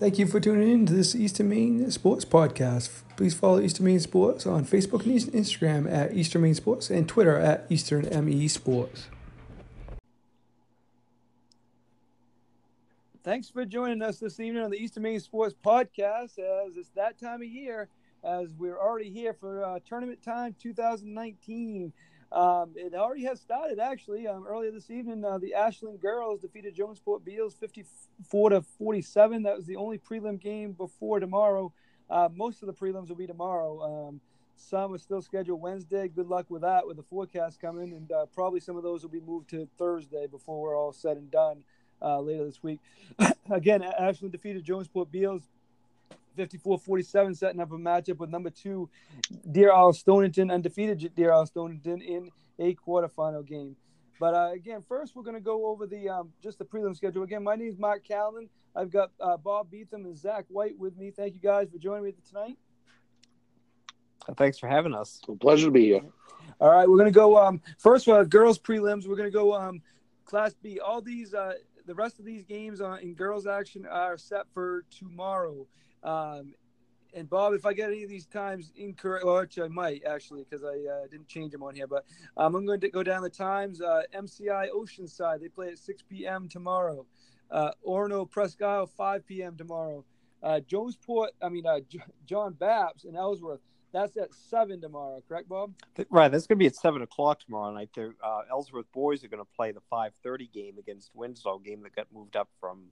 Thank you for tuning in to this Eastern Maine Sports Podcast. Please follow Eastern Maine Sports on Facebook and Instagram at Eastern Maine Sports and Twitter at Eastern ME Sports. Thanks for joining us this evening on the Eastern Maine Sports Podcast. As it's that time of year, as we're already here for uh, tournament time 2019. Um, it already has started actually. Um, earlier this evening, uh, the Ashland girls defeated Jonesport Beals 54 to 47. That was the only prelim game before tomorrow. Uh, most of the prelims will be tomorrow. Um, some are still scheduled Wednesday. Good luck with that, with the forecast coming, and uh, probably some of those will be moved to Thursday before we're all said and done uh, later this week. Again, Ashland defeated Jonesport Beals 54-47, setting up a matchup with number two, Deer Isle Stonington, undefeated Deer Isle Stonington in a quarterfinal game. But uh, again, first we're going to go over the um, just the prelim schedule. Again, my name is Mark Calvin. I've got uh, Bob Beetham and Zach White with me. Thank you guys for joining me tonight. Thanks for having us. It's a pleasure to be here. All right, we're going to go um, first uh, girls prelims. We're going to go um, Class B. All these, uh, the rest of these games uh, in girls action are set for tomorrow. Um, and Bob, if I get any of these times incorrect, well, I might actually because I uh, didn't change them on here. But um, I'm going to go down the times. Uh, MCI Oceanside they play at 6 p.m. tomorrow. Uh, Orono Presque Isle 5 p.m. tomorrow. Uh, Jonesport, I mean uh, J- John Bapst and Ellsworth. That's at seven tomorrow, correct, Bob? Right, that's going to be at seven o'clock tomorrow night. The uh, Ellsworth boys are going to play the 5:30 game against Winslow, game that got moved up from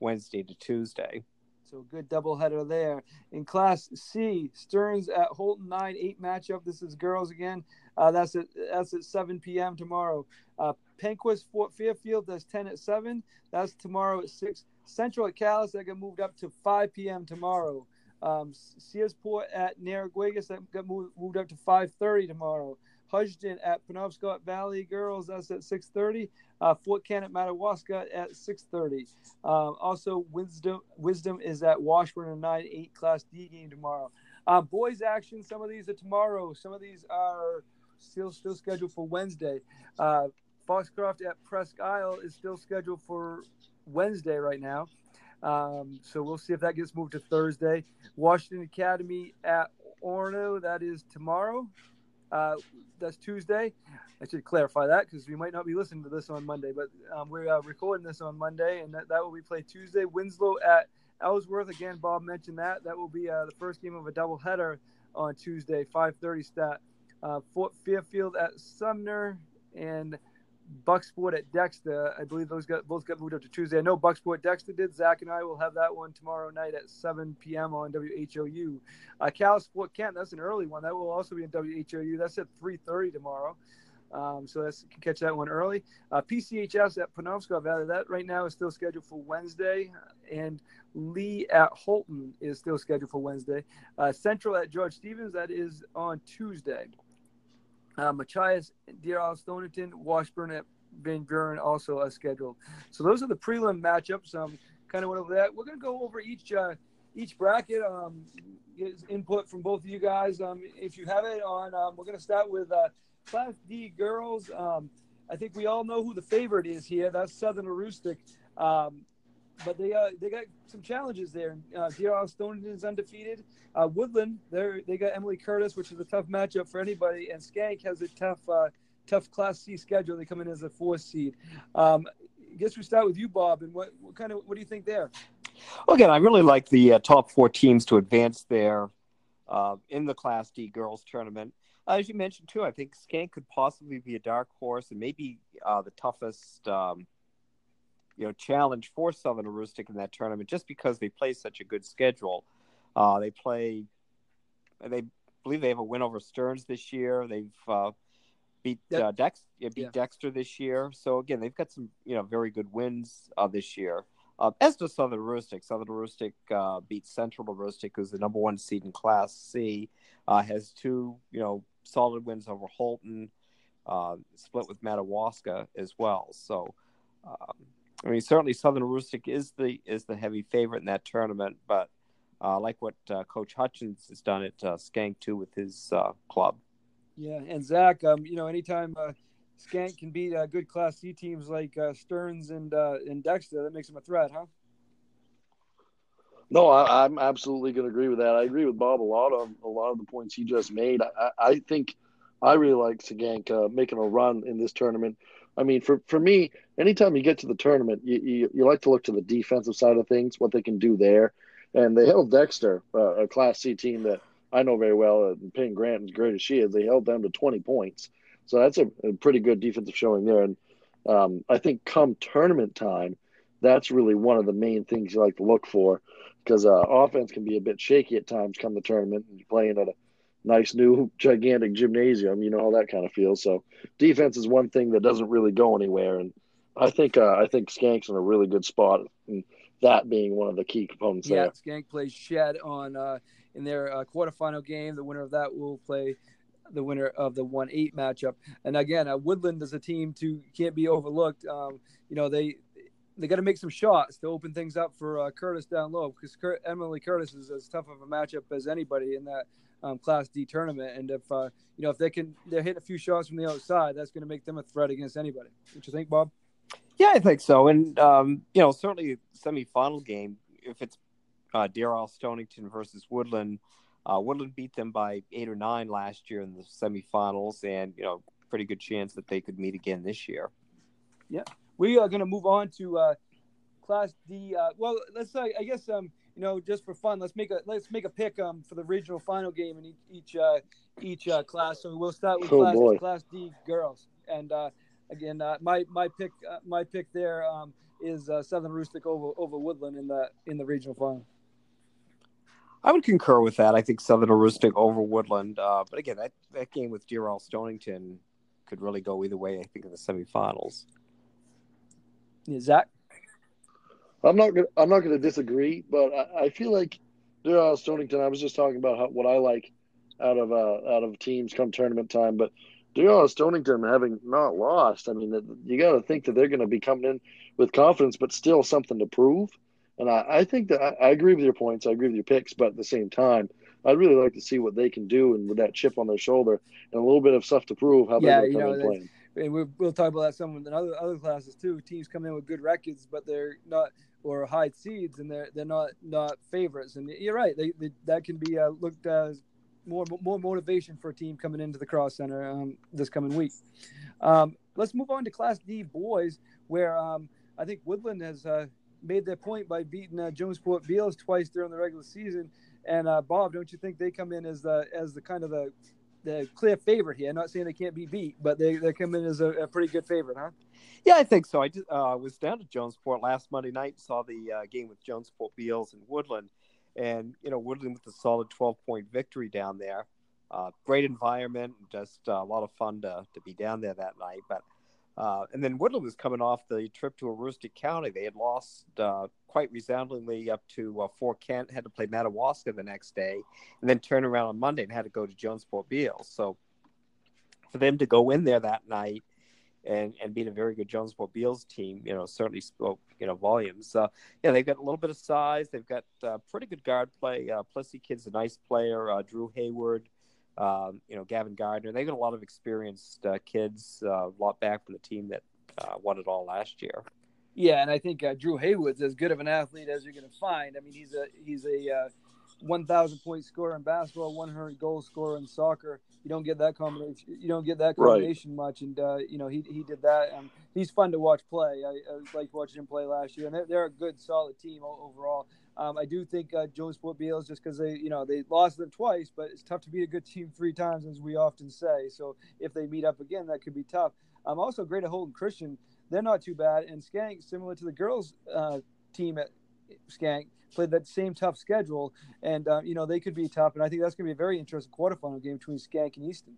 Wednesday to Tuesday. So good doubleheader there. In Class C, Stearns at Houlton 9 8 matchup. This is girls again. Uh, that's at that's at 7 p.m. tomorrow. Uh, Penquis Fort Fairfield does 10 at 7. That's tomorrow at 6. Central at Calais that got moved up to 5 p.m. tomorrow. Um, Searsport at Narraguagus that got moved, moved up to 5:30 tomorrow. Hudson at Penobscot Valley Girls. That's at 6:30. Uh, Fort Kent at Madawaska at 6:30. Um, also, Wisdom Wisdom is at Washburn a 9-8 Class D game tomorrow. Uh, boys action. Some of these are tomorrow. Some of these are still still scheduled for Wednesday. Uh, Foxcroft at Presque Isle is still scheduled for Wednesday right now. Um, so we'll see if that gets moved to Thursday. Washington Academy at Orono, That is tomorrow. Uh, that's Tuesday. I should clarify that because we might not be listening to this on Monday, but um, we're uh, recording this on Monday, and that, that will be played Tuesday. Winslow at Ellsworth. Again, Bob mentioned that. That will be uh, the first game of a doubleheader on Tuesday, 5:30 stat. Uh, Fort Fairfield at Sumner and Bucksport at Dexter. I believe those got both got moved up to Tuesday. I know Bucksport Dexter did. Zach and I will have that one tomorrow night at 7 p.m. on WHOU. Uh, Cal Sport Kent. That's an early one. That will also be in WHOU. That's at 3:30 tomorrow. Um, so that's can catch that one early. Uh, PCHS at Penobscot Valley. That right now is still scheduled for Wednesday, and Lee at Houlton is still scheduled for Wednesday. Uh, Central at George Stevens. That is on Tuesday. Uh, Machias, Deer Isle, Stonington, Washburn at Van Buren also are scheduled. So those are the prelim matchups. Um, kind of went over that. We're going to go over each uh, each bracket. Um, get input from both of you guys. Um, if you have it on, um, we're going to start with uh, Class D girls. Um, I think we all know who the favorite is here. That's Southern Aroostook. Um, but they uh, they got some challenges there. Uh, Isle Stonington is undefeated. Uh, Woodland, they they got Emily Curtis, which is a tough matchup for anybody, and Schenck has a tough uh, tough Class C schedule. They come in as a fourth seed. Um, I guess we start with you, Bob. And what, what kind of what do you think there? Well, again, I really like the uh, top four teams to advance there uh, in the Class D girls tournament. As you mentioned too, I think Schenck could possibly be a dark horse and maybe uh, the toughest, um, you know, challenge for Southern Aroostook in that tournament, just because they play such a good schedule. Uh, they play, they believe they have a win over Stearns this year. They've uh, beat Yep. uh, Dex, yeah, beat Yeah. Dexter this year. So again, they've got some you know very good wins uh, this year. Uh, as does Southern Aroostook. Southern Aroostook uh, beat Central Aroostook, who's the number one seed in Class C. Uh, has two you know solid wins over Houlton, uh, split with Madawaska as well. So. Um, I mean, certainly Southern Aroostook is the is the heavy favorite in that tournament, but uh, I like what uh, Coach Hutchins has done at uh, Schenck too with his uh, club. Yeah, and Zach, um, you know, anytime uh, Schenck can beat uh, good Class C teams like uh, Stearns and uh, and Dexter, that makes him a threat, huh? No, I, am absolutely going to agree with that. I agree with Bob a lot on a lot of the points he just made. I, I think I really like Schenck uh, making a run in this tournament. I mean, for, for me, anytime you get to the tournament, you, you, you like to look to the defensive side of things, what they can do there. And they held Dexter, uh, a Class C team that I know very well, and Payne Grant, as great as she is, they held them to 20 points. So that's a, a pretty good defensive showing there. And um, I think come tournament time, that's really one of the main things you like to look for because uh, offense can be a bit shaky at times come the tournament and you're playing at a nice new gigantic gymnasium. You know how that kind of feels. So defense is one thing that doesn't really go anywhere, and I think uh, I think Schenck's in a really good spot, and that being one of the key components yeah, there. Schenck plays Shead on uh, in their uh, quarterfinal game. The winner of that will play the winner of the one eight matchup. And again, uh, Woodland is a team to can't be overlooked. Um, you know they they got to make some shots to open things up for uh, Curtis down low because Cur- Emily Curtis is as tough of a matchup as anybody in that um, Class D tournament. And if uh, you know if they can they're hitting a few shots from the outside, that's going to make them a threat against anybody. What you think, Bob? Yeah, I think so. And um, you know, certainly semifinal game. If it's uh, Isle Stonington versus Woodland, uh, Woodland beat them by eight or nine last year in the semifinals, and you know, pretty good chance that they could meet again this year. Yeah, we are going to move on to uh, Class D. Uh, well, let's uh, I guess um, you know, just for fun, let's make a let's make a pick um for the regional final game in each each uh, each uh, class. So we'll start with oh, class boy. class D girls. And uh, again, uh, my my pick uh, my pick there um, is uh, Southern Aroostook over over Woodland in the in the regional final. I would concur with that. I think Southern Aroostook over Woodland. Uh, but again, that, that game with Deer Isle Stonington could really go either way. I think in the semifinals. Yeah, Zach. I'm not gonna I'm not gonna disagree, but I, I feel like Deer Isle Stonington. I was just talking about how, what I like out of uh, out of teams come tournament time, but Isle Stonington having not lost. I mean, you got to think that they're going to be coming in with confidence, but still something to prove. And I, I think that I, I agree with your points. I agree with your picks, but at the same time, I'd really like to see what they can do and with that chip on their shoulder and a little bit of stuff to prove how Yeah, they're you going to know, in playing. and we'll, we'll talk about that some in other other classes too. Teams come in with good records, but they're not or high seeds, and they're they're not not favorites. And you're right, they, they that can be uh, looked as more more motivation for a team coming into the cross center um, this coming week. Um, let's move on to Class D boys, where um, I think Woodland has uh, made their point by beating uh, Jonesport Beals twice during the regular season. And uh, Bob, don't you think they come in as the as the kind of the the clear favorite here? I'm not saying they can't be beat, but they, they come in as a, a pretty good favorite, huh? Yeah, I think so. I just, uh, was down to Jonesport last Monday night, saw the uh, game with Jonesport Beals and Woodland, and you know Woodland with a solid 12 point victory down there. Uh, great environment, just uh, a lot of fun to, to be down there that night. But uh, and then Woodland was coming off the trip to Aroostook County. They had lost uh, quite resoundingly up to uh, Fort Kent, had to play Madawaska the next day, and then turn around on Monday and had to go to Jonesport Beals. So for them to go in there that night and and beat a very good Jonesport Beals team, you know, certainly spoke you know volumes. So yeah, they've got a little bit of size. They've got uh, pretty good guard play. Uh, Plessy kid's a nice player. Uh, Drew Hayward, um, you know, Gavin Gardner. They've got a lot of experienced uh, kids. Uh, a lot back from the team that uh, won it all last year. Yeah, and I think uh, Drew Haywood's as good of an athlete as you're going to find. I mean, he's a he's a uh, 1,000 point scorer in basketball, 100 goal scorer in soccer. You don't get that combination. You don't get that Right. combination much, and uh, you know he he did that. Um, he's fun to watch play. I, I liked watching him play last year, and they're, they're a good, solid team overall. Um, I do think uh, Jonesport Beals just because they you know they lost them twice, but it's tough to beat a good team three times, as we often say. So if they meet up again, that could be tough. I'm um, also, at Holden Christian, they're not too bad, and Schenck, similar to the girls' uh, team at Schenck, played that same tough schedule, and uh, you know they could be tough. And I think that's going to be a very interesting quarterfinal game between Schenck and Easton.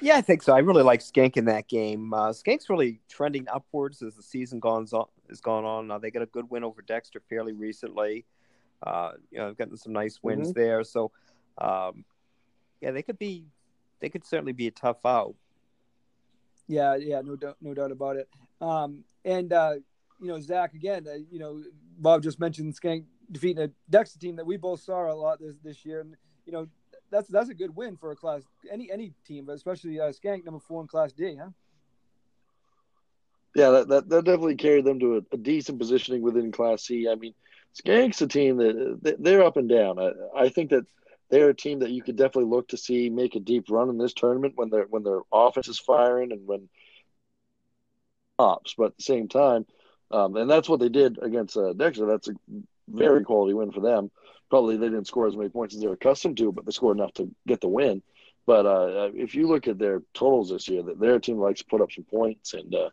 Yeah, I think so. I really like Schenck in that game. Uh, Schenck's really trending upwards as the season goes on. Has gone on. Uh, they got a good win over Dexter fairly recently. Uh, you know, I've gotten some nice wins there. So, um, yeah, they could be. They could certainly be a tough out. Yeah, yeah, no doubt, no doubt about it. Um, and uh, you know, Zach again. Uh, you know, Bob just mentioned Schenck defeating a Dexter team that we both saw a lot this this year, and you know, that's that's a good win for a class any any team, but especially uh, Schenck number four in Class D, huh? Yeah, that, that, that definitely carried them to a, a, decent positioning within Class C. I mean, Schenck's a team that they're up and down. I, I think that they're a team that you could definitely look to see make a deep run in this tournament when their when their offense is firing and when ops. But at the same time, um, and that's what they did against uh, Dexter. That's a very quality win for them. Probably they didn't score as many points as they're accustomed to, but they scored enough to get the win. But uh, if you look at their totals this year, that their team likes to put up some points, and uh,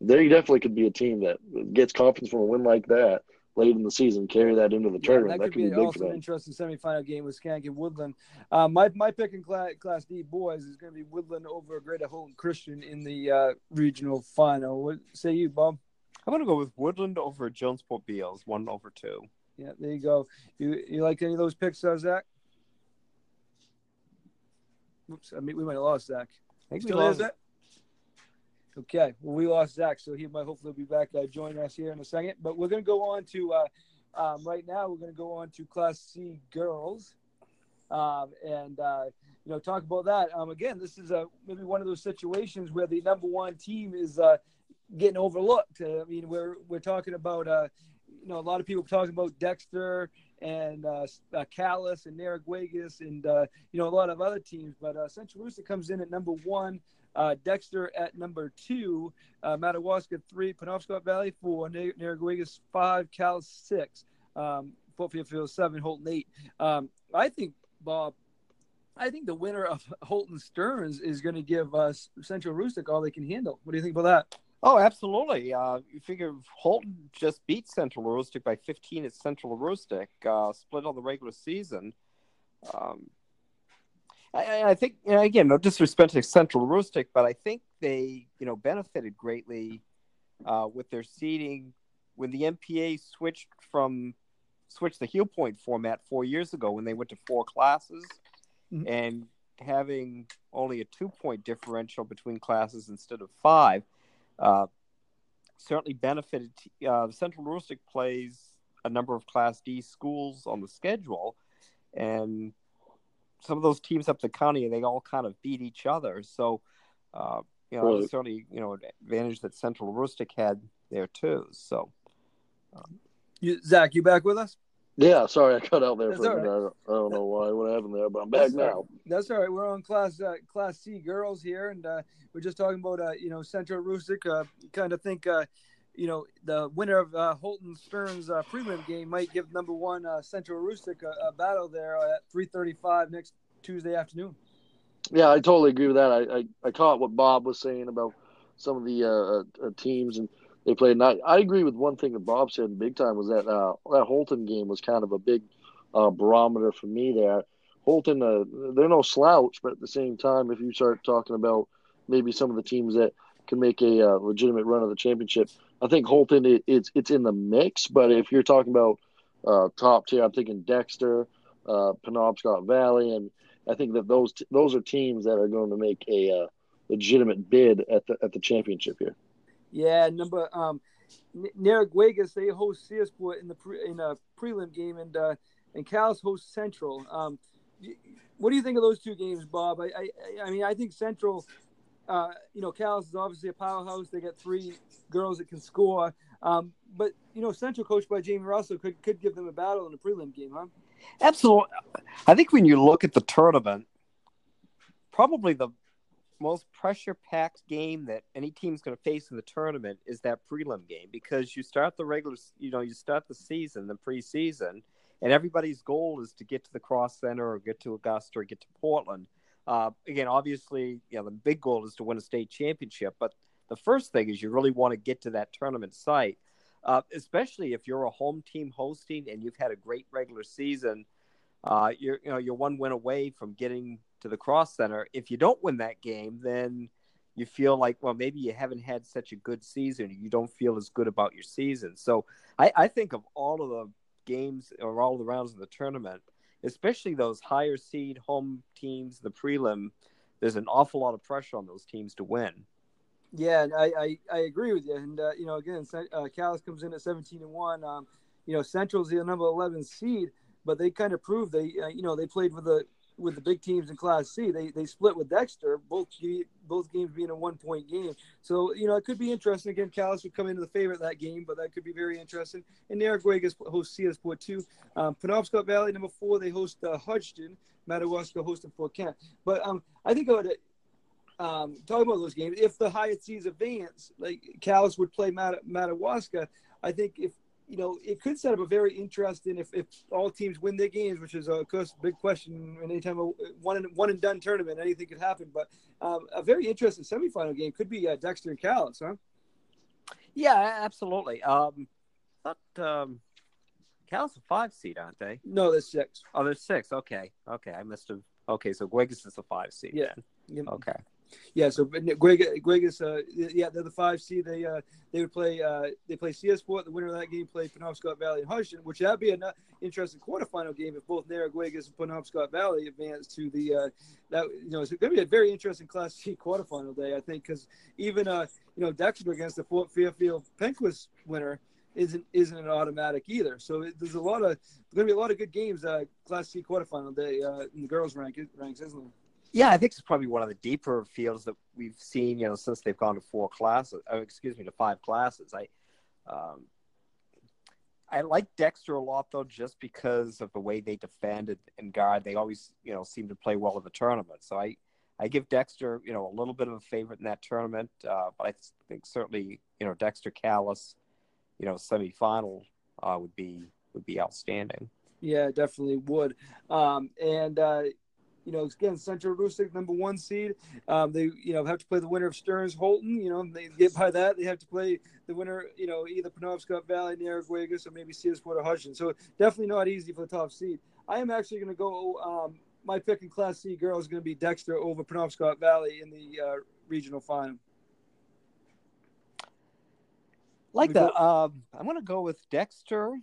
they definitely could be a team that gets confidence from a win like that late in the season, carry that into the tournament. Yeah, that, could, be, be also an interesting semifinal game with Schenck and Woodland. Uh, my my pick in class, class D boys is going to be Woodland over Greater Houlton Christian in the uh, regional final. What say you, Bob? I'm going to go with Woodland over Jonesport Beals, one over two. Yeah, there you go. You you like any of those picks, uh, Zach? Oops, I mean we might have lost Zach. I think Still we lost. Zach? Okay, well we lost Zach, so he might hopefully be back uh, joining us here in a second. But we're going to go on to uh, um, right now. We're going to go on to Class C girls, um, and uh, you know talk about that. Um, again, this is a maybe one of those situations where the number one team is uh, getting overlooked. I mean, we're we're talking about uh, you know a lot of people talking about Dexter and uh, uh, Calais and Narraguagus and uh, you know a lot of other teams, but uh, Central Aroostook comes in at number one. Uh, Dexter at number two, uh, Madawaska three, Penobscot Valley four, Narraguagus five, Cal six, um, Fort Fairfield seven, Houlton eight. Um, I think Bob, I think the winner of Houlton Stearns is going to give us Central Aroostook all they can handle. What do you think about that? Oh, absolutely. Uh, you figure Houlton just beat Central Aroostook by 15 at Central Aroostook, uh, split on the regular season. Um, I, I, think, you know, again, no disrespect to Central Aroostook, but I think they, you know, benefited greatly uh, with their seating when the MPA switched from switched the Heal point format four years ago when they went to four classes mm-hmm. and having only a two point differential between classes instead of five uh, certainly benefited. Uh, Central Aroostook plays a number of Class D schools on the schedule, and some of those teams up the county, they all kind of beat each other. So, uh, you know, right. certainly you know advantage that Central Aroostook had there too. So, um, you, Zach, you back with us? Yeah, sorry, I cut out there That's for a minute. Right. I, don't, I don't know why what happened there, but I'm back That's now. Right. That's all right. We're on class uh, class C girls here, and uh, we're just talking about uh, you know Central Aroostook. Uh, kind of think uh, you know the winner of uh, Houlton Stearns uh, prelim game might give number one uh, Central Aroostook a, a battle there at 3:35 next Tuesday afternoon. Yeah, I totally agree with that. I, I, I caught what Bob was saying about some of the uh, uh, teams and they played. And I, I agree with one thing that Bob said big time was that uh, that Houlton game was kind of a big uh, barometer for me there. Houlton, uh, they're no slouch, but at the same time, if you start talking about maybe some of the teams that can make a uh, legitimate run of the championship, I think Houlton it, it's it's in the mix. But if you're talking about uh, top tier, I'm thinking Dexter, uh, Penobscot Valley, and I think that those t- those are teams that are going to make a uh, legitimate bid at the at the championship here. Yeah, number um, Narraguagus they host Searsport in the pre, in a prelim game, and uh, and Cal's host Central. Um, what do you think of those two games, Bob? I I, I mean, I think Central. Uh, you know, Cal's is obviously a powerhouse. They got three girls that can score. Um, but you know, Central coached by Jamie Russell could could give them a battle in the prelim game, huh? Absolutely. I think when you look at the tournament, probably the most pressure packed game that any team's going to face in the tournament is that prelim game because you start the regular, you know, you start the season, the preseason, and everybody's goal is to get to the cross center or get to Augusta or get to Portland. Uh, again, obviously, you know, the big goal is to win a state championship, but the first thing is you really want to get to that tournament site, uh, especially if you're a home team hosting and you've had a great regular season. Uh, you're, you know, you're one win away from getting to the cross center. If you don't win that game, then you feel like, well, maybe you haven't had such a good season. You don't feel as good about your season. So I, I think of all of the games or all the rounds of the tournament, especially those higher seed home teams, the prelim, there's an awful lot of pressure on those teams to win. Yeah, I, I, I agree with you. And, uh, you know, again, uh, comes in at 17 and 1. Um, you know, Central's the number 11 seed, but they kind of proved they, uh, you know, they played with a with the big teams in Class C. They they split with Dexter, both both games being a one point game. So you know it could be interesting. Again, Calais would come into the favorite that game, but that could be very interesting. And Narraguagus host Searsport two. Um, Penobscot Valley number four they host uh, Hodgdon. Madawaska hosting Fort Kent. But um, I think I would um, talking about those games. If the Hyatt seas advance, like Calais would play Mad- Madawaska, I think if you know, it could set up a very interesting if, if all teams win their games, which is of course a big question. Anytime a one and one and done tournament, anything could happen. But um, a very interesting semifinal game could be uh, Dexter and Calais, huh? Yeah, absolutely. Um, thought um, Calais a five seed, aren't they? No, they're six. Oh, they're six. Okay, okay. I must have. Okay, so Guagus is a five seed. Yeah. Yep. Okay. Yeah, so Guagus, uh, yeah, they're the five C. They uh, they would play uh, they play Searsport. The winner of that game play Penobscot Valley and Hodgdon, which that'd be an interesting quarterfinal game if both Narraguagus and Penobscot Valley advance to the uh, that you know it's going to be a very interesting Class C quarterfinal day. I think because even uh you know Dexter against the Fort Fairfield Penquis winner isn't isn't an automatic either. So it, there's a lot of going to be a lot of good games uh Class C quarterfinal day uh, in the girls rank ranks, isn't there? Yeah, I think it's probably one of the deeper fields that we've seen, you know, since they've gone to four classes. Oh, excuse me, to five classes. I, um, I like Dexter a lot though, just because of the way they defend and guard. They always, you know, seem to play well in the tournament. So I, I give Dexter, you know, a little bit of a favorite in that tournament. Uh, but I think certainly, you know, Dexter Calais, you know, semifinal uh, would be would be outstanding. Yeah, definitely would. Um, and uh, you know, again, Central Aroostook, number one seed. Um, they, you know, have to play the winner of Stearns Houlton. You know, they get by that. They have to play the winner, you know, either Penobscot Valley, Narraguagus, or maybe Searsport Hudson. So definitely not easy for the top seed. I am actually going to go. Um, my pick in Class C girl is going to be Dexter over Penobscot Valley in the uh, regional final. Like that. Um, I'm going to go with Dexter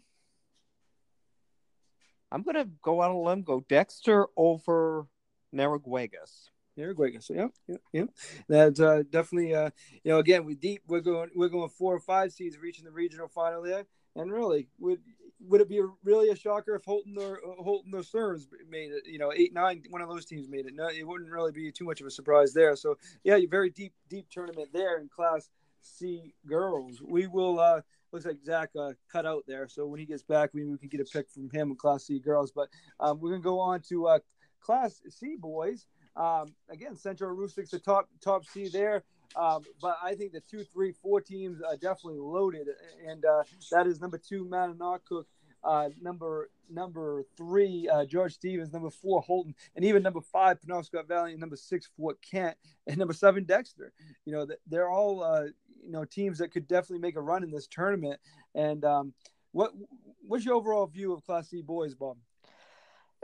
I'm gonna go out on a limb, go Dexter over Narraguagus. Narraguagus, yeah, yeah, yeah. That's uh, definitely, uh, you know, again, we deep. We're going, we're going four or five seeds reaching the regional final there, and really, would would it be really a shocker if Houlton or uh, Houlton or Stearns made it? You know, eight, nine, one of those teams made it. No, it wouldn't really be too much of a surprise there. So, yeah, very deep, deep tournament there in Class C girls. We will. uh looks like Zach uh, cut out there. So when he gets back, maybe we can get a pick from him in Class C girls. But um, we're gonna go on to uh, Class C boys. Um, again, Central Aroostook's the top top C there. Um, but I think the two, three, four teams are definitely loaded, and uh, that is number two, Mattanawcook, uh, number number three, uh, George Stevens, number four, Houlton, and even number five, Penobscot Valley, and number six, Fort Kent, and number seven, Dexter. You know, they're all uh, you know teams that could definitely make a run in this tournament. And um, what what's your overall view of Class C boys, Bob?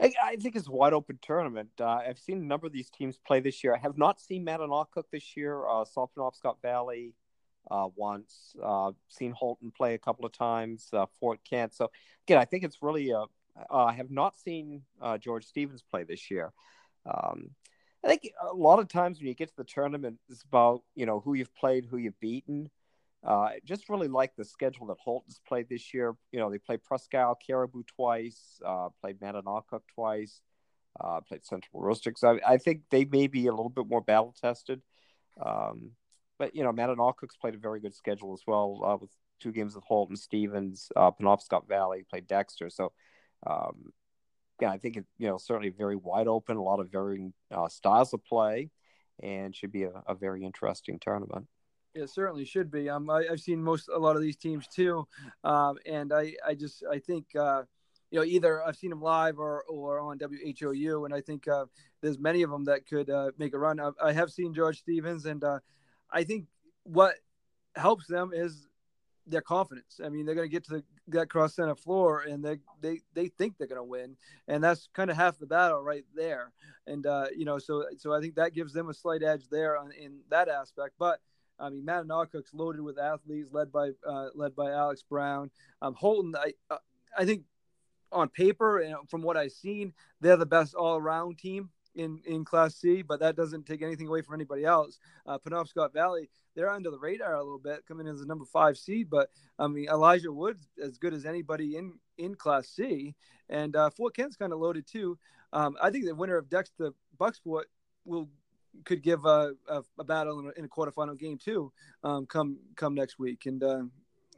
I, I think it's a wide open tournament. Uh, I've seen a number of these teams play this year. I have not seen Mattanawcook this year. Uh, saw Penobscot Valley uh, once. Uh, seen Houlton play a couple of times. Uh, Fort Kent. So again, I think it's really. Uh, uh, I have not seen uh, George Stevens play this year. Um, I think a lot of times when you get to the tournament, it's about you know who you've played, who you've beaten. Uh, just really like the schedule that Houlton's played this year. You know, they played Isle, Caribou twice, uh, played Mattanawcook twice, uh, played Central Aroostook. So I, I, think they may be a little bit more battle tested. Um, but you know, Mattanawcook's played a very good schedule as well uh, with two games with Houlton, Stevens, uh, Penobscot Valley, played Dexter. So um, yeah, I think it, you know certainly very wide open, a lot of varying uh, styles of play, and should be a, a, very interesting tournament. It certainly should be. Um, I, have seen most a lot of these teams too, um, and I, I just I think uh, you know either I've seen them live or or on WHOU, and I think uh, there's many of them that could uh, make a run. I, I, have seen George Stevens, and uh, I think what helps them is their confidence. I mean, they're going to get to the, that cross center floor, and they they they think they're going to win, and that's kind of half the battle right there. And uh, you know, so so I think that gives them a slight edge there on, in that aspect. But I mean, Mattanawcook's loaded with athletes, led by uh, led by Alex Brown. Um, Houlton, I uh, I think on paper and from what I've seen, they're the best all around team in in Class C, but that doesn't take anything away from anybody else. Uh, Penobscot Valley, they're under the radar a little bit, coming in as a number five seed. But I mean, Elijah Woods as good as anybody in in Class C, and uh, Fort Kent's kind of loaded too. Um, I think the winner of Dexter Bucksport will could give a, a, a battle in a, in a, quarterfinal game too, um, come come next week, and uh,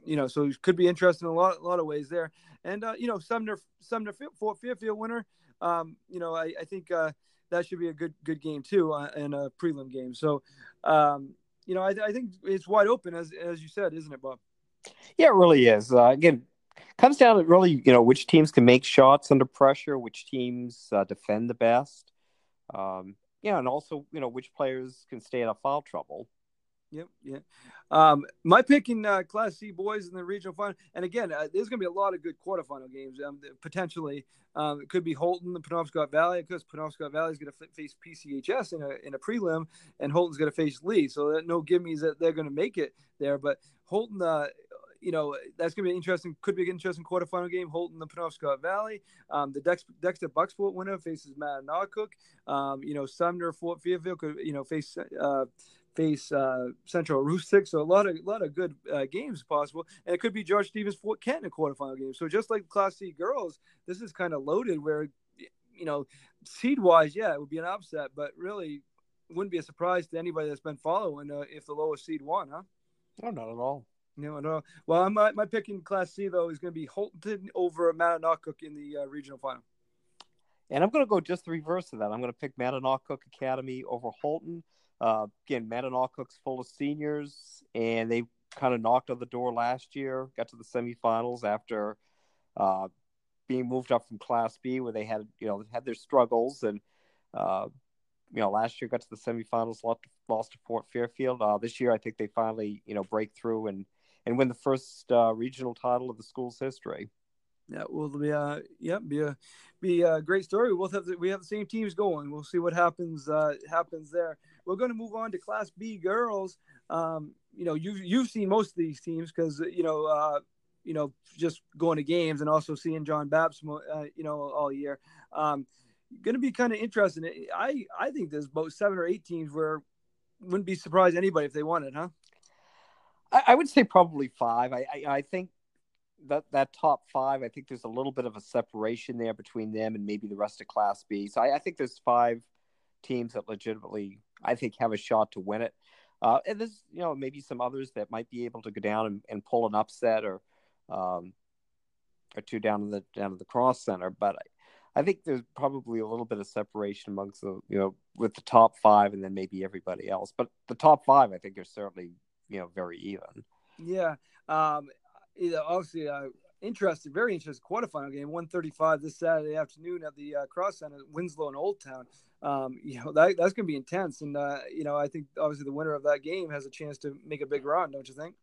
you know, so it could be interesting in a lot a lot of ways there. And uh, you know, Sumner Sumner Fort Fairfield winner, um, you know, I, I think uh, that should be a good good game too, uh, and a prelim game. So, um, you know, I, I think it's wide open as as you said, isn't it, Bob? Yeah, it really is. Uh, again, comes down to really, you know, which teams can make shots under pressure, which teams uh, defend the best. Um, yeah, and also, you know, which players can stay out of foul trouble. Yep, yeah. Um, my pick in uh, Class C boys in the regional final, and again, uh, there's going to be a lot of good quarterfinal games. Um, potentially, um, it could be Houlton, the Penobscot Valley, because Penobscot Valley is going to face PCHS in a in a prelim, and Houlton's going to face Lee. So that no gimmies that they're going to make it there. But Houlton, uh, you know, that's going to be interesting. Could be an interesting quarterfinal game. Houlton, the Penobscot Valley. Um, the Dex, Dexter Bucksport winner faces Mattanawcook. Um, you know, Sumner Fort Fairfield could you know face. Uh, face uh, Central Aroostook. So a lot of a lot of good uh, games possible, and it could be George Stevens Fort Kent in a quarterfinal game. So just like Class C girls, this is kind of loaded. Where you know, seed wise, yeah, it would be an upset, but really wouldn't be a surprise to anybody that's been following uh, if the lowest seed won, huh? No, not at all. No, no. Well, my, my pick in Class C though is going to be Houlton over Cook in the uh, regional final. And I'm going to go just the reverse of that. I'm going to pick Cook Academy over Houlton. Uh, again, Cook's full of seniors, and they kind of knocked on the door last year. Got to the semifinals after uh, being moved up from Class B, where they had you know had their struggles, and uh, you know last year got to the semifinals, lost, lost to Fort Fairfield. Uh, this year, I think they finally you know break through and and win the first uh, regional title of the school's history. Yeah, will be a yeah be a be a great story. We'll have the, we have the same teams going. We'll see what happens uh, happens there. We're going to move on to Class B girls. Um, you know, you've you've seen most of these teams because you know uh, you know just going to games and also seeing John Bapst uh, you know all year. Um, going to be kind of interesting. I I think there's about seven or eight teams where wouldn't be surprised anybody if they won it, huh? I, I would say probably five. I, I, I think that that top five, I think there's a little bit of a separation there between them and maybe the rest of Class B. So I, I think there's five teams that legitimately, I think, have a shot to win it. Uh, and there's, you know, maybe some others that might be able to go down and, and pull an upset or, um, or two down in the down in the cross center. But I, I think there's probably a little bit of separation amongst the, you know, with the top five and then maybe everybody else. But the top five, I think, are certainly, you know, very even. Yeah. Um, you know, obviously uh, interesting, very interesting quarterfinal game, 135 this Saturday afternoon at the uh, Cross Center, Winslow and Old Town. Um, you know that that's going to be intense, and uh, you know I think obviously the winner of that game has a chance to make a big run, don't you think?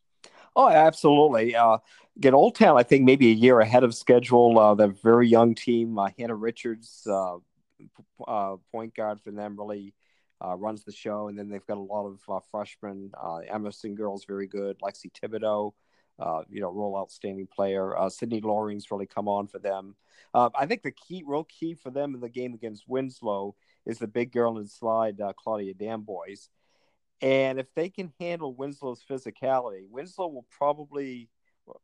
Oh, absolutely. Uh, get Old Town, I think maybe a year ahead of schedule. Uh, they're a very young team. Uh, Hannah Richards, uh, uh, point guard for them, really uh, runs the show. And then they've got a lot of uh, freshmen. Uh, Emerson girls very good. Lexi Thibodeau, uh, you know, real outstanding player. Uh, Sydney Loring's really come on for them. Uh, I think the key, real key for them in the game against Winslow is the big girl in slide, Claudia Damboys. And if they can handle Winslow's physicality, Winslow will probably,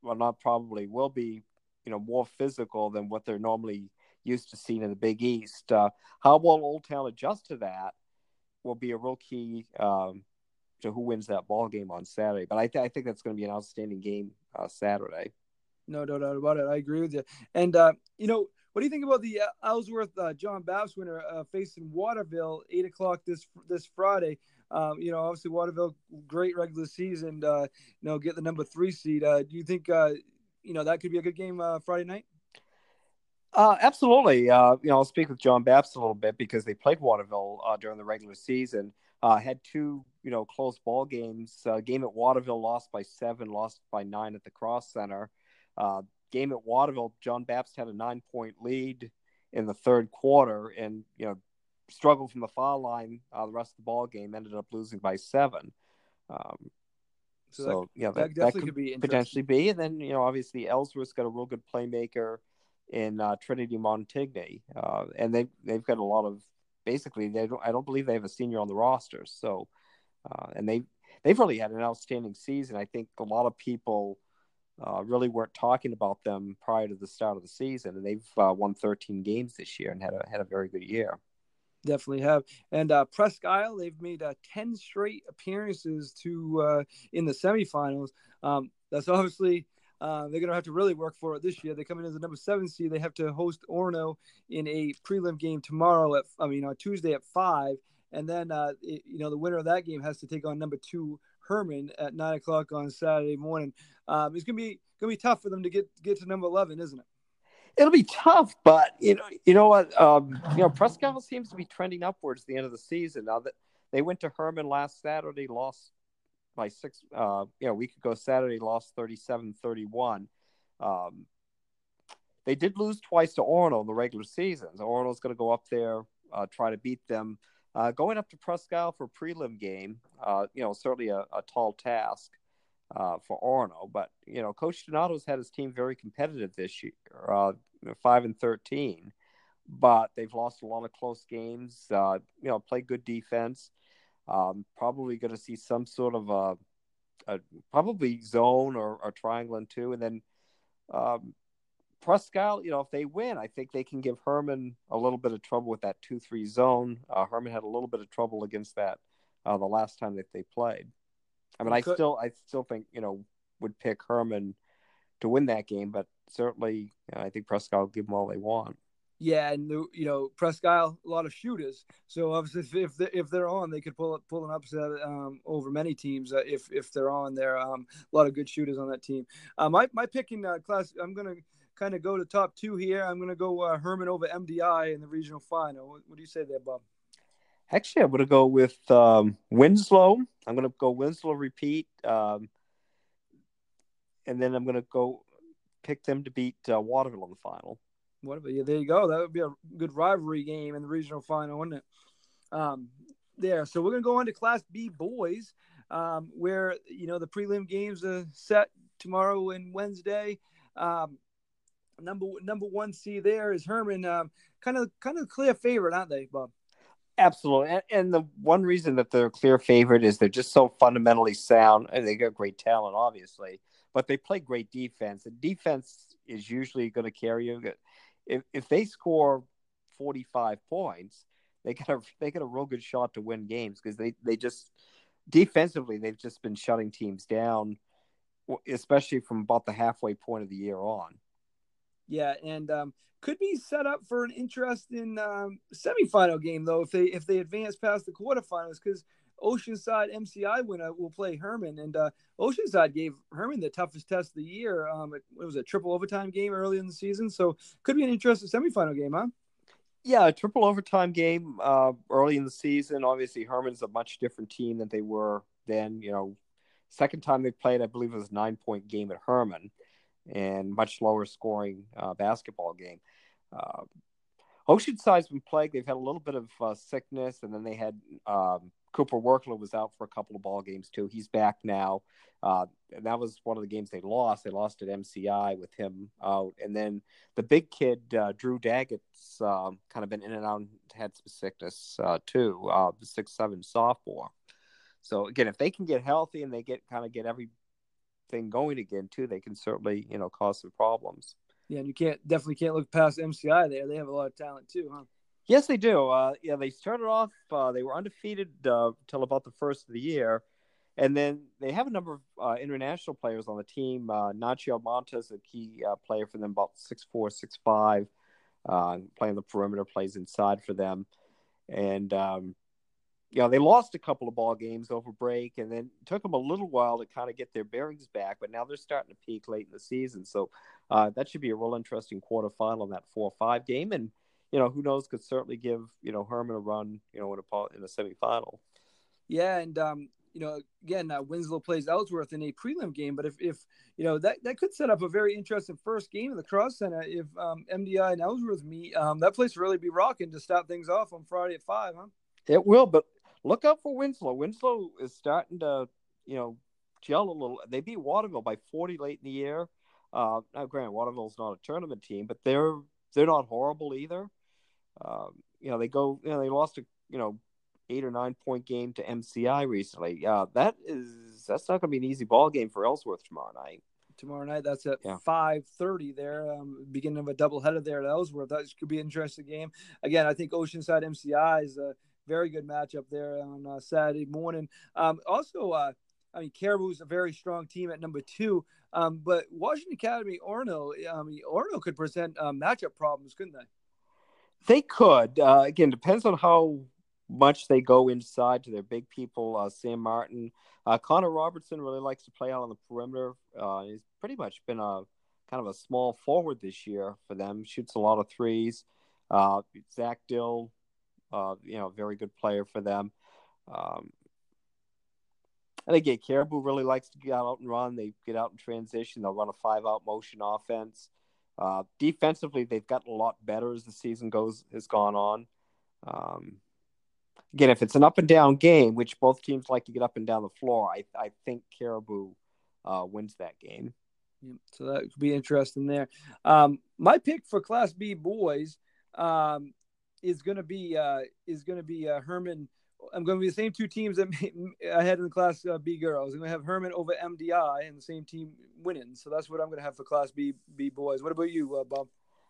well, not probably, will be, you know, more physical than what they're normally used to seeing in the Big East. How will Old Town adjust to that will be a real key um, to who wins that ball game on Saturday. But I, th- I think that's going to be an outstanding game uh, Saturday. No, no doubt about it. I agree with you. And uh, you know, what do you think about the uh, Ellsworth uh, John Bapst winner uh, facing Waterville eight o'clock this this Friday? Um, you know, obviously Waterville great regular season. Uh, you know, get the number three seed. Do you think you know that could be a good game Friday night? Uh, absolutely. Uh, you know, I'll speak with John Bapst a little bit because they played Waterville uh, during the regular season. Uh, had two, you know, close ball games. Uh, game at Waterville lost by seven, lost by nine at the Cross Center. Uh, game at Waterville, John Bapst had a nine-point lead in the third quarter, and you know, struggled from the foul line the rest of the ball game. Ended up losing by seven. Um, so, so that, yeah, that, that, that could, could be potentially be. And then you know, obviously Ellsworth's got a real good playmaker in uh, Trinity Montigny, uh, and they they've got a lot of basically they don't. I don't believe they have a senior on the roster. So, uh, and they they've really had an outstanding season. I think a lot of people uh, really weren't talking about them prior to the start of the season, and they've uh, won 13 games this year and had a had a very good year. Definitely have. And uh, Presque Isle, they've made uh, 10 straight appearances to uh, in the semifinals. Um, that's obviously uh, they're going to have to really work for it this year. They come in as a number seven seed. They have to host Orono in a prelim game tomorrow at, I mean, on Tuesday at five. And then, uh, it, you know, the winner of that game has to take on number two Hermon at nine o'clock on Saturday morning. Um, it's gonna be gonna be tough for them to get get to number eleven, isn't it? It'll be tough, but you know, you know what? Um, you know, Prescott seems to be trending upwards at the end of the season. Now that they went to Hermon last Saturday, lost by six. Uh, you know, week ago Saturday, lost 37-31. Um, they did lose twice to Orono in the regular season. So Orono's going to go up there, uh, try to beat them. Uh, going up to Presque Isle for a prelim game, uh, you know, certainly a, a tall task uh, for Orono. But you know, Coach Donato's had his team very competitive this year, uh, five and thirteen. But they've lost a lot of close games. Uh, you know, play good defense. Um, probably going to see some sort of a, a probably zone or, or triangle in two, and then um, Isle, you know, if they win, I think they can give Hermon a little bit of trouble with that two-three zone. Uh, Hermon had a little bit of trouble against that uh, the last time that they played. I mean, I still, I still think, you know, would pick Hermon to win that game, but certainly, you know, I think Prescott will give them all they want. Yeah, and the, you know Presque Isle, a lot of shooters. So obviously, if they, if they're on, they could pull pull an upset um, over many teams. Uh, if if they're on, there um, a lot of good shooters on that team. Uh, my my picking uh, class, I'm gonna kind of go to top two here. I'm to go uh, Hermon over MDI in the regional final. What, what, do you say there, Bob? Actually, I'm to go with um, Winslow. I'm to go Winslow repeat. Um, and then I'm to go pick them to beat uh, Waterville in the final. Whatever. Yeah, there you go. That would be a good rivalry game in the regional final, wouldn't it? Um, there. So we're to go on to Class B boys, um, where, you know, the prelim games are set tomorrow and Wednesday. Um, number number one seed there is Hermon. Um, kind of kind of clear favorite, aren't they, Bob? Absolutely, and, and, the one reason that they're a clear favorite is they're just so fundamentally sound, and they got great talent, obviously, but they play great defense. And defense is usually going to carry you. If if they score forty five points, they get a they get a real good shot to win games because they they just defensively they've just been shutting teams down, especially from about the halfway point of the year on. Yeah, and um, could be set up for an interesting um, semifinal game though if they if they advance past the quarterfinals because Oceanside MCI winner will play Hermon, and uh, Oceanside gave Hermon the toughest test of the year. Um, it, it, was a triple overtime game early in the season, so could be an interesting semifinal game, huh? Yeah, a triple overtime game uh, early in the season. Obviously, Hermon's a much different team than they were then. You know, second time they played, I believe it was a nine point game at Hermon and much lower scoring uh, basketball game. Uh, Oceanside's been plagued. They've had a little bit of uh, sickness, and then they had um, Cooper Workler was out for a couple of ball games too. He's back now, uh, and that was one of the games they lost. They lost at MCI with him out, and then the big kid uh, Drew Daggett's um, kind of been in and out, had some sickness uh, too. Uh, the six seven sophomore. So again, if they can get healthy and they get kind of get everything going again too, they can certainly you know cause some problems. Yeah, and you can't definitely can't look past MCI there. They have a lot of talent too, huh? Yes, they do. Uh, yeah, they started off. Uh, they were undefeated uh, till about the first of the year, and then they have a number of uh, international players on the team. Uh, Nacho Montes, a key uh, player for them, about six four, six five, playing the perimeter, plays inside for them, and um, know, they lost a couple of ball games over break, and then took them a little while to kind of get their bearings back. But now they're starting to peak late in the season, so that should be a real interesting quarterfinal in that four-five game. And you know, who knows? Could certainly give you know Hermon a run, you know, in a in a semifinal. Yeah, and um, you know, again, uh, Winslow plays Ellsworth in a prelim game, but if, if you know that that could set up a very interesting first game in the Cross Center if um, MDI and Ellsworth meet. Um, that place really be rocking to start things off on Friday at five, huh? It will, but look out for Winslow. Winslow is starting to, you know, gel a little. They beat Waterville by 40 late in the year. Uh, now, granted, Waterville's not a tournament team, but they're they're not horrible either. Um, you know they go you know they lost a you know eight or nine point game to MCI recently. Uh, that is that's not going to be an easy ball game for Ellsworth tomorrow night. Tomorrow night, that's at Yeah. five thirty. There, um, beginning of a doubleheader there at Ellsworth. That could be an interesting game. Again, I think Oceanside MCI is a very good matchup there on uh, Saturday morning. Um, also, uh, I mean, Caribou's a very strong team at number two. Um, but Washington Academy, Orono, I mean, Orono could present uh, matchup problems, couldn't they? They could. Uh, again, depends on how much they go inside to their big people. Uh, Sam Martin, uh, Connor Robertson really likes to play out on the perimeter. Uh, he's pretty much been a kind of a small forward this year for them. Shoots a lot of threes. Uh, Zach Dill, uh, you know, very good player for them. Um, and again, Caribou really likes to get out and run. They get out in transition. They'll run a five-out motion offense. Uh, defensively, they've gotten a lot better as the season goes has gone on. Um, again, if it's an up and down game, which both teams like to get up and down the floor, I, I think Caribou uh, wins that game. So that could be interesting there. Um, my pick for Class B boys um, is going to be uh, is going to be uh, Hermon. I'm going to be the same two teams that I had in the Class uh, B girls. I'm going to have Hermon over MDI and the same team winning. So that's what I'm going to have for Class B B boys. What about you, uh, Bob?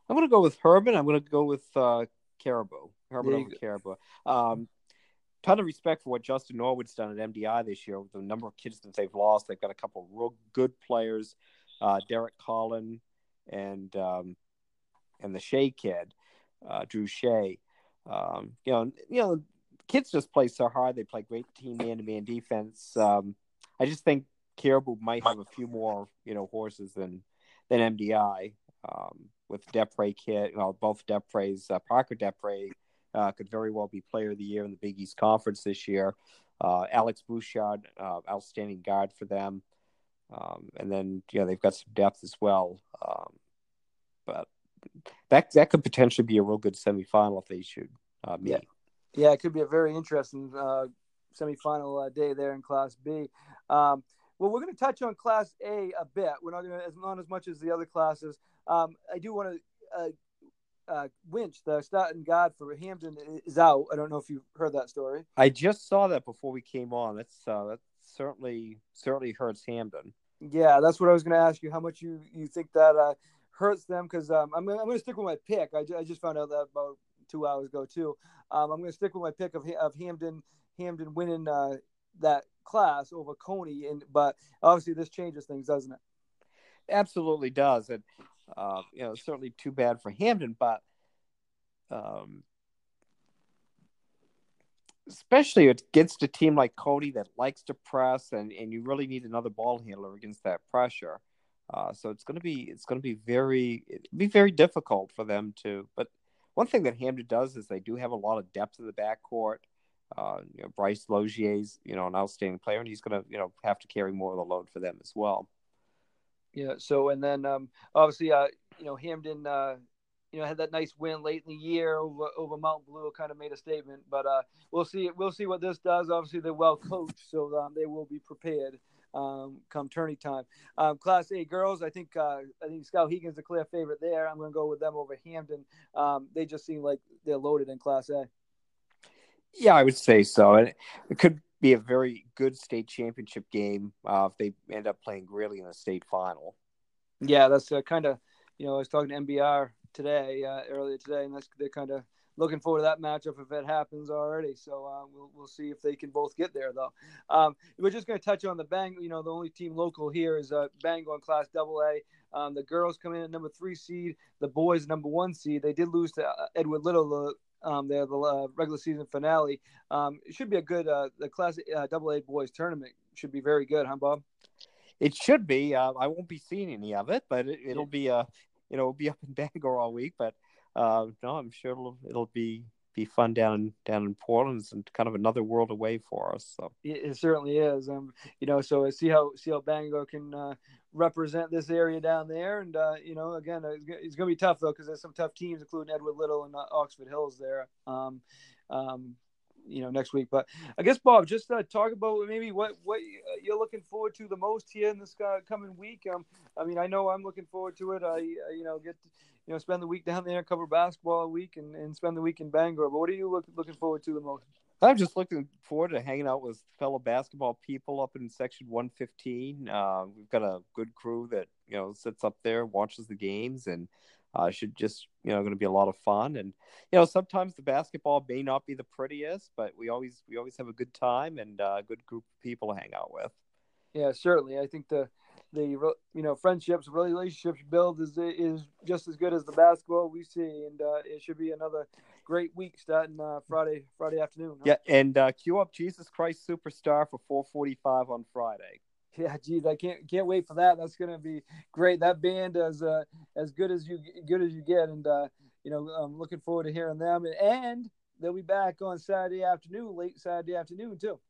I'm going to go with Hermon. I'm going to go with uh, Caribou. Hermon over Caribou. Um, ton of respect for what Justin Norwood's done at MDI this year with the number of kids that they've lost. They've got a couple of real good players, uh, Derek Collin and um, and the Shea kid, uh, Drew Shea. Um, you know, you know, kids just play so hard. They play great team man to man defense. Um, I just think Caribou might have a few more, you know, horses than than MDI. Um, with Depre kid, well, both Depre's uh, Parker Depre uh, could very well be Player of the Year in the Big East Conference this year. Uh, Alex Bouchard, uh, outstanding guard for them, um, and then you know they've got some depth as well. Um, but that that could potentially be a real good semifinal if they should uh, meet. Yeah. Yeah, it could be a very interesting uh, semifinal uh, day there in Class B. Um, well, we're going to touch on Class A a bit. We're not going to, as not as much as the other classes. Um, I do want to. Uh, uh, Winch, the starting guard for Hampden, is out. I don't know if you heard that story. I just saw that before we came on. That's uh, that certainly certainly hurts Hampden. Yeah, that's what I was going to ask you. How much you, you think that uh, hurts them? Because um, I'm, I'm going to stick with my pick. I, I just found out that about two hours ago too. Um, I'm going to stick with my pick of of Hampden Hampden winning uh, that class over Cony. And but obviously this changes things, doesn't it? absolutely does, and uh, you know, certainly too bad for Hampden, but um, especially against a team like Cony that likes to press, and and you really need another ball handler against that pressure. Uh, so it's going to be it's going to be very be very difficult for them to. But one thing that Hampden does is they do have a lot of depth in the backcourt. Uh, you know, Bryce Logier's you know an outstanding player, and he's going to you know have to carry more of the load for them as well. Yeah. So and then um, obviously uh, you know Hampden uh, you know had that nice win late in the year over over Mount Blue, kind of made a statement. But uh, we'll see we'll see what this does. Obviously they're well coached, so um, they will be prepared. Um, come tourney time, um, Class A girls. I think uh, I think Skowhegan's a clear favorite there. I'm going to go with them over Hampden. Um, they just seem like they're loaded in Class A. Yeah, I would say so. And it could be a very good state championship game uh, if they end up playing Greely in the state final. Yeah, that's uh, kind of you know I was talking to MBR today uh, earlier today, and that's they're kind of looking forward to that matchup if it happens already. So uh, we'll we'll see if they can both get there though. Um, we're just going to touch on the Bang. You know, the only team local here is uh, Bangor in Class Double A. Um, the girls come in at number three seed. The boys number one seed. They did lose to uh, Edward Little. Um, they're the uh, regular season finale. Um, it should be a good uh, the Class uh, Double A boys tournament. Should be very good, huh, Bob? It should be. Uh, I won't be seeing any of it, but it, it'll be uh, you know, it'll be up in Bangor all week. But uh, no, I'm sure it'll it'll be be fun down down in Portland. and kind of another world away for us. So it, it certainly is. Um, you know, so see how see how Bangor can uh, represent this area down there, and uh, you know, again, it's, it's going to be tough though because there's some tough teams, including Edward Little and uh, Oxford Hills there. Um, um, you know, next week. But I guess Bob, just uh, talk about maybe what what you're looking forward to the most here in this uh, coming week. Um, I mean, I know I'm looking forward to it. I, I you know get you know spend the week down there, cover basketball a week, and, and spend the week in Bangor. But what are you look, looking forward to the most? I'm just looking forward to hanging out with fellow basketball people up in section 115. Uh, we've got a good crew that you know sits up there, watches the games, and uh, should just you know going to be a lot of fun. And you know sometimes the basketball may not be the prettiest, but we always we always have a good time and uh, a good group of people to hang out with. Yeah, certainly. I think the the you know friendships, relationships build is is just as good as the basketball we see, and uh, it should be another great week starting uh, Friday Friday afternoon. Huh? Yeah, and uh, cue up Jesus Christ Superstar for 4:45 on Friday. Yeah, geez, I can't can't wait for that. That's gonna be great. That band is uh, as good as you good as you get, and uh, you know I'm looking forward to hearing them. And, and they'll be back on Saturday afternoon, late Saturday afternoon too.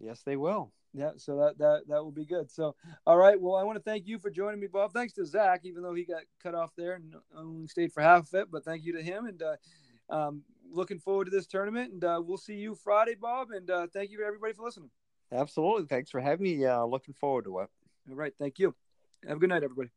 Yes, they will. Yeah, so that that that will be good. So, all right. Well, I want to thank you for joining me, Bob. Thanks to Zach, even though he got cut off there and only stayed for half of it. But thank you to him, and uh, um, looking forward to this tournament. And uh, we'll see you Friday, Bob. And uh, thank you everybody for listening. Absolutely. Thanks for having me. Uh, looking forward to it. All right. Thank you. Have a good night, everybody.